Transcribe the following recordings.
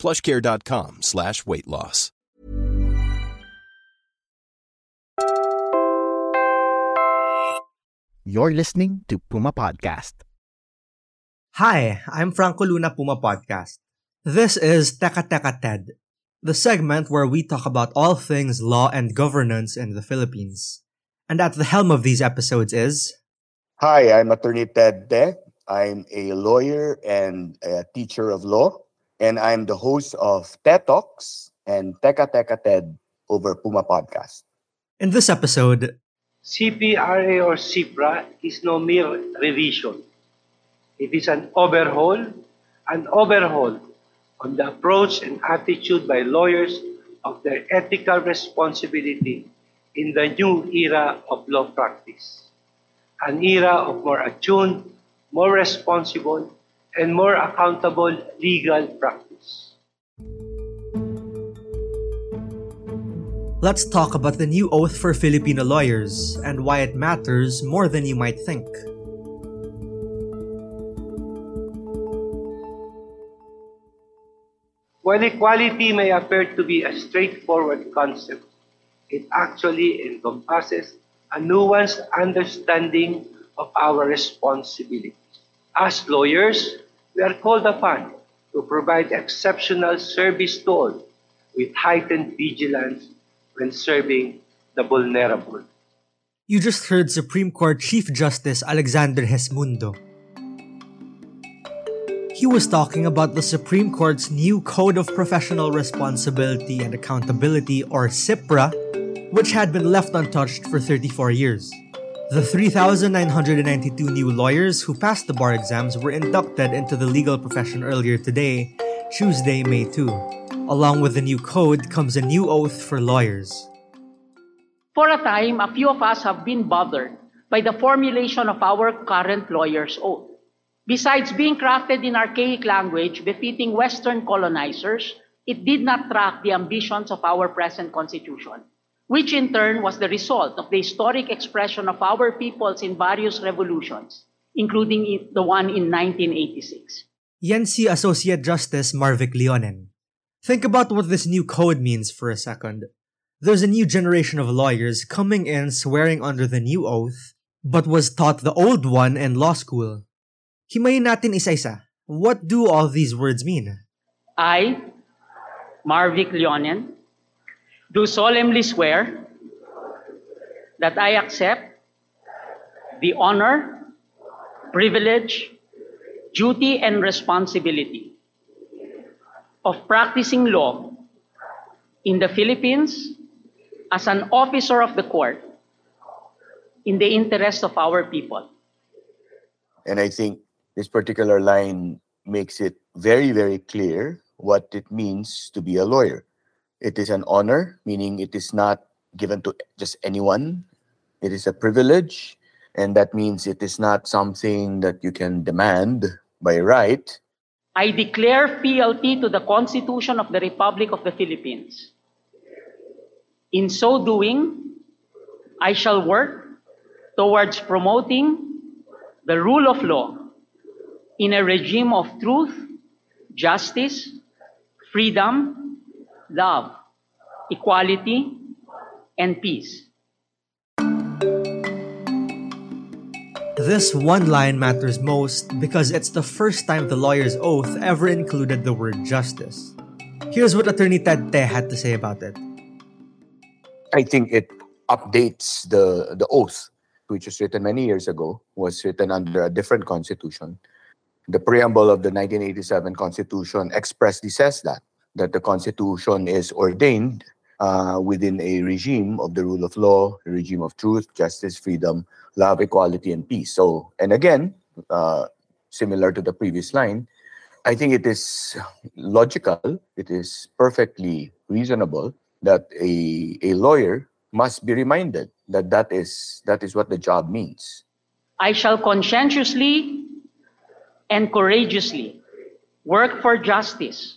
plushcare.com slash weight loss. You're listening to Puma Podcast. Hi, I'm Franco Luna Puma Podcast. This is Teka Teka TED, the segment where we talk about all things law and governance in the Philippines. And at the helm of these episodes is Hi, I'm Attorney Ted Te. I'm a lawyer and a teacher of law, and I'm the host of TED Talks and Teka Teka TED over Puma Podcast. in this episode, CPRA or CIPRA is no mere revision. It is an overhaul, an overhaul on the approach and attitude by lawyers of their ethical responsibility in the new era of law practice. An era of more attuned, more responsible, and more accountable legal practice. let's talk about the new oath for Filipino lawyers and why it matters more than you might think. While equality may appear to be a straightforward concept, it actually encompasses a nuanced understanding of our responsibilities. As lawyers, we are called upon to provide exceptional service to all with heightened vigilance when serving the vulnerable. You just heard Supreme Court Chief Justice Alexander Gesmundo. He was talking about the Supreme Court's new Code of Professional Responsibility and Accountability, or CIPRA, which had been left untouched for 34 years. The 3,992 new lawyers who passed the bar exams were inducted into the legal profession earlier today, Tuesday, May 2. Along with the new code comes a new oath for lawyers. For a time, a few of us have been bothered by the formulation of our current lawyer's oath. Besides being crafted in archaic language befitting Western colonizers, it did not track the ambitions of our present constitution, which in turn was the result of the historic expression of our peoples in various revolutions, including the one in 1986. Yan si Associate Justice Marvic Leonen. Think about what this new code means for a second. There's a new generation of lawyers coming in swearing under the new oath, but was taught the old one in law school. Himayin natin isa-isa. What do all these words mean? I, Marvic Leonen, do solemnly swear that I accept the honor, privilege, duty, and responsibility of practicing law in the Philippines as an officer of the court in the interest of our people. And I think this particular line makes it very, very clear what it means to be a lawyer. It is an honor, meaning it is not given to just anyone. It is a privilege, and that means it is not something that you can demand by right. I declare fealty to the Constitution of the Republic of the Philippines. In so doing, I shall work towards promoting the rule of law in a regime of truth, justice, freedom, love, equality, and peace. This one line matters most because it's the first time the lawyer's oath ever included the word justice. Here's what Attorney Ted Te had to say about it. I think it updates the the oath, which was written many years ago, was written under a different constitution. The preamble of the 1987 Constitution expressly says that that the Constitution is ordained uh, within a regime of the rule of law, a regime of truth, justice, freedom, love, equality, and peace. So, and again, uh, similar to the previous line, I think it is logical, it is perfectly reasonable that a, a lawyer must be reminded that that is, that is what the job means. I shall conscientiously and courageously work for justice,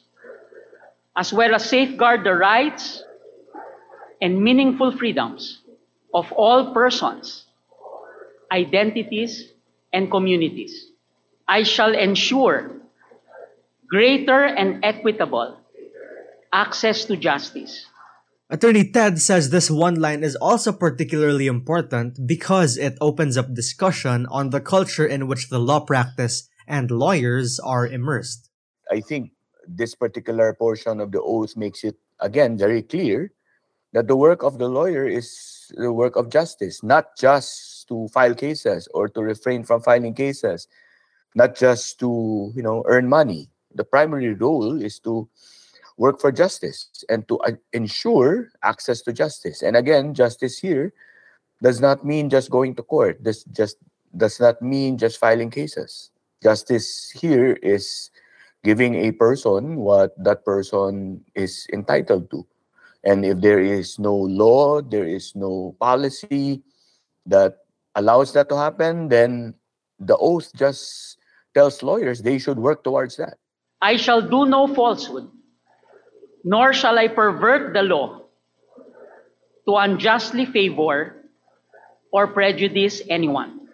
as well as safeguard the rights and meaningful freedoms of all persons, identities, and communities. I shall ensure greater and equitable access to justice. Attorney Ted says this one line is also particularly important because it opens up discussion on the culture in which the law practice and lawyers are immersed. I think this particular portion of the oath makes it, again, very clear that the work of the lawyer is the work of justice, not just to file cases or to refrain from filing cases, not just to, you know, earn money. The primary role is to work for justice and to uh, ensure access to justice. And again, justice here does not mean just going to court. This just does not mean just filing cases. Justice here is giving a person what that person is entitled to. And if there is no law, there is no policy that allows that to happen, then the oath just tells lawyers they should work towards that. I shall do no falsehood nor shall I pervert the law to unjustly favor or prejudice anyone.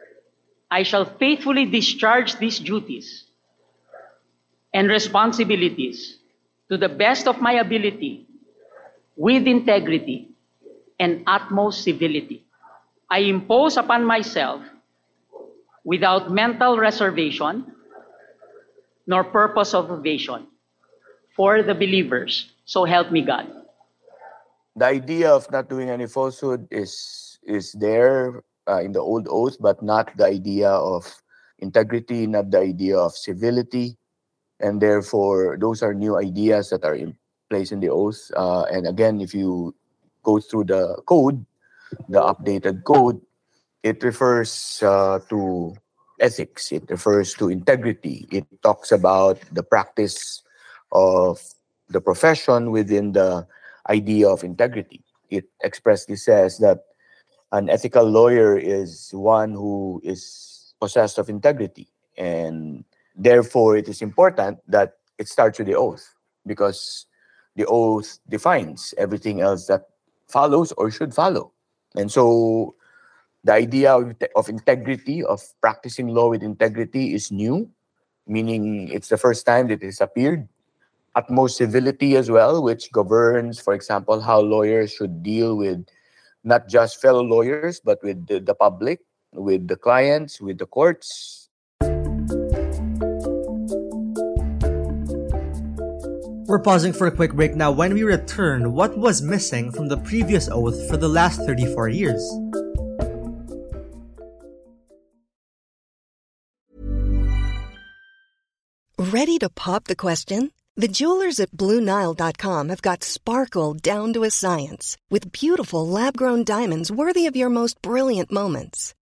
I shall faithfully discharge these duties and responsibilities to the best of my ability with integrity and utmost civility. I impose upon myself without mental reservation nor purpose of evasion for the believers so help me God. The idea of not doing any falsehood is is there uh, in the old oath, but not the idea of integrity, not the idea of civility, and therefore those are new ideas that are in place in the oath. Uh, and again, if you go through the code, the updated code, it refers uh, to ethics. It refers to integrity. It talks about the practice of the profession within the idea of integrity. It expressly says that an ethical lawyer is one who is possessed of integrity. And therefore, it is important that it starts with the oath because the oath defines everything else that follows or should follow. And so the idea of, of integrity, of practicing law with integrity, is new, meaning it's the first time that it has appeared utmost civility as well, which governs, for example, how lawyers should deal with not just fellow lawyers, but with the, the public, with the clients, with the courts. We're pausing for a quick break now. When we return, what was missing from the previous oath for the last 34 years? Ready to pop the question? The jewelers at BlueNile.com have got sparkle down to a science with beautiful lab grown diamonds worthy of your most brilliant moments.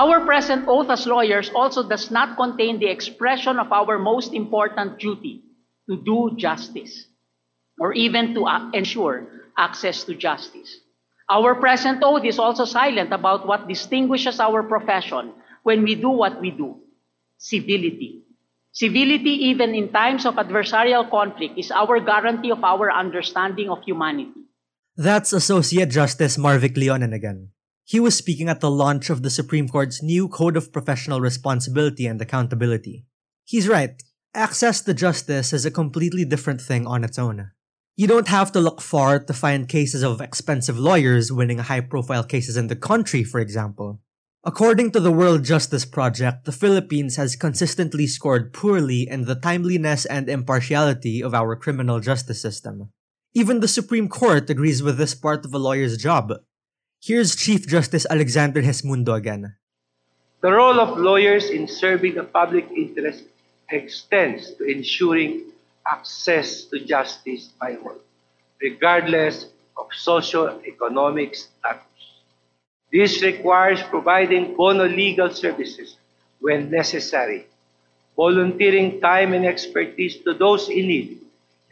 Our present oath as lawyers also does not contain the expression of our most important duty to do justice or even to uh, ensure access to justice. Our present oath is also silent about what distinguishes our profession when we do what we do civility. Civility, even in times of adversarial conflict, is our guarantee of our understanding of humanity. That's Associate Justice Marvic Leonen again. He was speaking at the launch of the Supreme Court's new Code of Professional Responsibility and Accountability. He's right. Access to justice is a completely different thing on its own. You don't have to look far to find cases of expensive lawyers winning high profile cases in the country, for example. According to the World Justice Project, the Philippines has consistently scored poorly in the timeliness and impartiality of our criminal justice system. Even the Supreme Court agrees with this part of a lawyer's job. Here's Chief Justice Alexander Gesmundo again. The role of lawyers in serving the public interest extends to ensuring access to justice by all, regardless of socio-economic status. This requires providing bono legal services when necessary, volunteering time and expertise to those in need,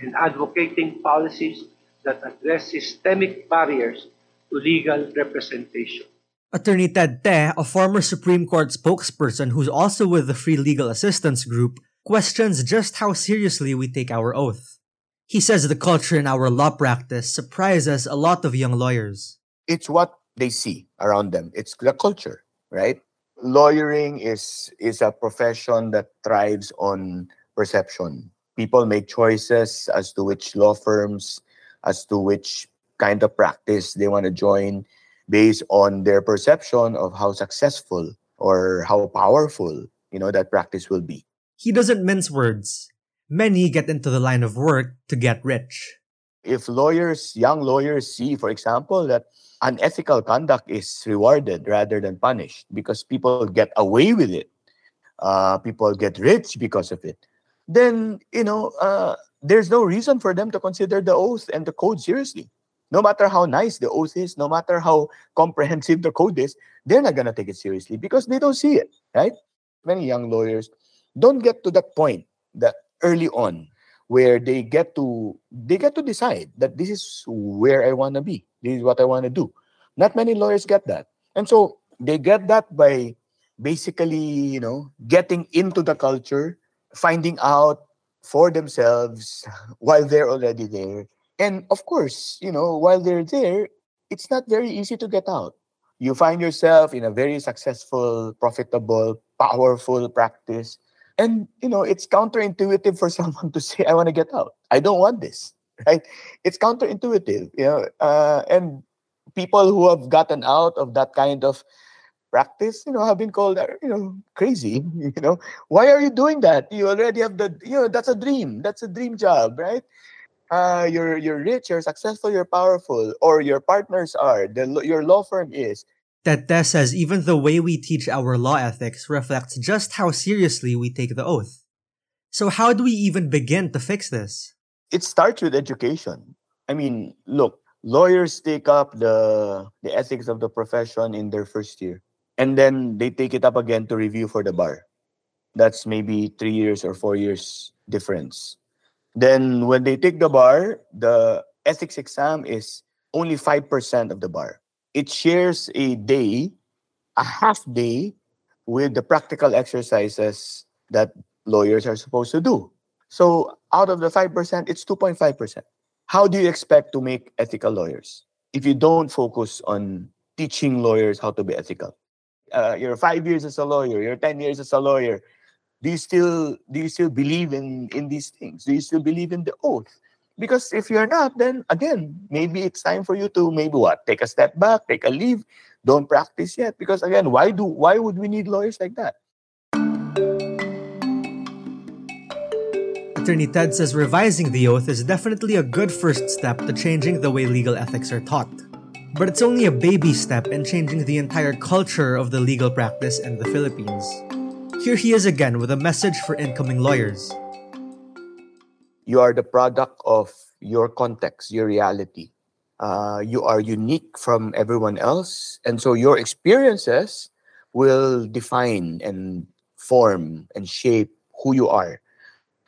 and advocating policies that address systemic barriers to legal representation. Attorney Ted Te, a former Supreme Court spokesperson who's also with the Free Legal Assistance Group, questions just how seriously we take our oath. He says the culture in our law practice surprises a lot of young lawyers. It's what they see around them. It's the culture, right? Lawyering is is a profession that thrives on perception. People make choices as to which law firms, as to which kind of practice they want to join based on their perception of how successful or how powerful you know that practice will be He doesn't mince words. Many get into the line of work to get rich. if lawyers young lawyers see for example that unethical conduct is rewarded rather than punished because people get away with it uh, people get rich because of it then you know uh, there's no reason for them to consider the oath and the code seriously no matter how nice the oath is no matter how comprehensive the code is they're not going to take it seriously because they don't see it right many young lawyers don't get to that point that early on where they get to they get to decide that this is where I want to be. This is what I want to do. Not many lawyers get that. And so they get that by basically, you know, getting into the culture, finding out for themselves while they're already there. And of course, you know, while they're there, it's not very easy to get out. You find yourself in a very successful, profitable, powerful practice. And you know it's counterintuitive for someone to say i want to get out. I don't want this right? It's counterintuitive you know uh, and people who have gotten out of that kind of practice you know have been called uh, you know crazy you know? Why are you doing that? You already have the you know that's a dream. That's a dream job right uh, you're you're rich you're successful you're powerful or your partners are the your law firm is Tete says even the way we teach our law ethics reflects just how seriously we take the oath. So how do we even begin to fix this? it starts with education. I mean, look, lawyers take up the the ethics of the profession in their first year, and then they take it up again to review for the bar. That's maybe three years or four years difference. Then when they take the bar, the ethics exam is only five percent of the bar. It shares a day, a half day, with the practical exercises that lawyers are supposed to do. So out of the 5%, it's 2.5%. How do you expect to make ethical lawyers if you don't focus on teaching lawyers how to be ethical? Uh, you're five years as a lawyer, you're 10 years as a lawyer. Do you still do you still believe in in these things? Do you still believe in the oath? Because if you're not, then again, maybe it's time for you to maybe what? Take a step back, take a leave, don't practice yet. Because again, why do why would we need lawyers like that? Attorney Ted says revising the oath is definitely a good first step to changing the way legal ethics are taught. But it's only a baby step in changing the entire culture of the legal practice in the Philippines. Here he is again with a message for incoming lawyers. you are the product of your context, your reality. Uh, you are unique from everyone else. And so your experiences will define and form and shape who you are.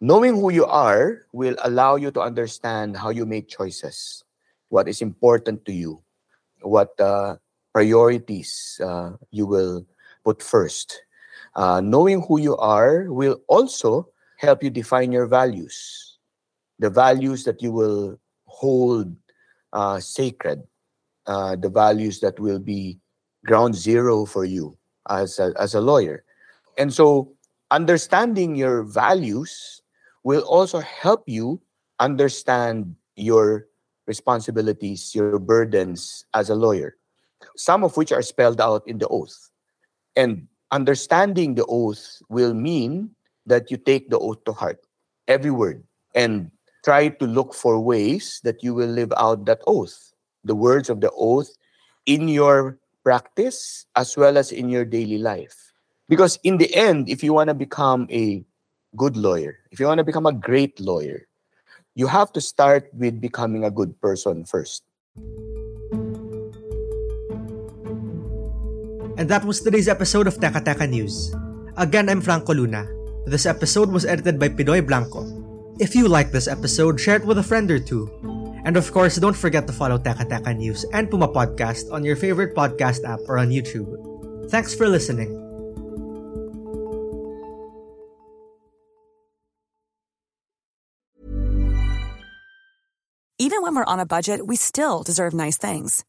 Knowing who you are will allow you to understand how you make choices, what is important to you, what uh, priorities uh, you will put first. Uh, knowing who you are will also help you define your values, the values that you will hold uh, sacred, uh, the values that will be ground zero for you as a, as a lawyer. And so, understanding your values will also help you understand your responsibilities, your burdens as a lawyer, some of which are spelled out in the oath. And understanding the oath will mean that you take the oath to heart, every word, and try to look for ways that you will live out that oath, the words of the oath in your practice as well as in your daily life. Because in the end, if you want to become a good lawyer, if you want to become a great lawyer, you have to start with becoming a good person first. And that was today's episode of Teka Teka News. Again, I'm Franco Luna. This episode was edited by Pidoy Blanco. If you like this episode, share it with a friend or two. And of course, don't forget to follow Teka Teka News and Puma Podcast on your favorite podcast app or on YouTube. Thanks for listening. Even when we're on a budget, we still deserve nice things.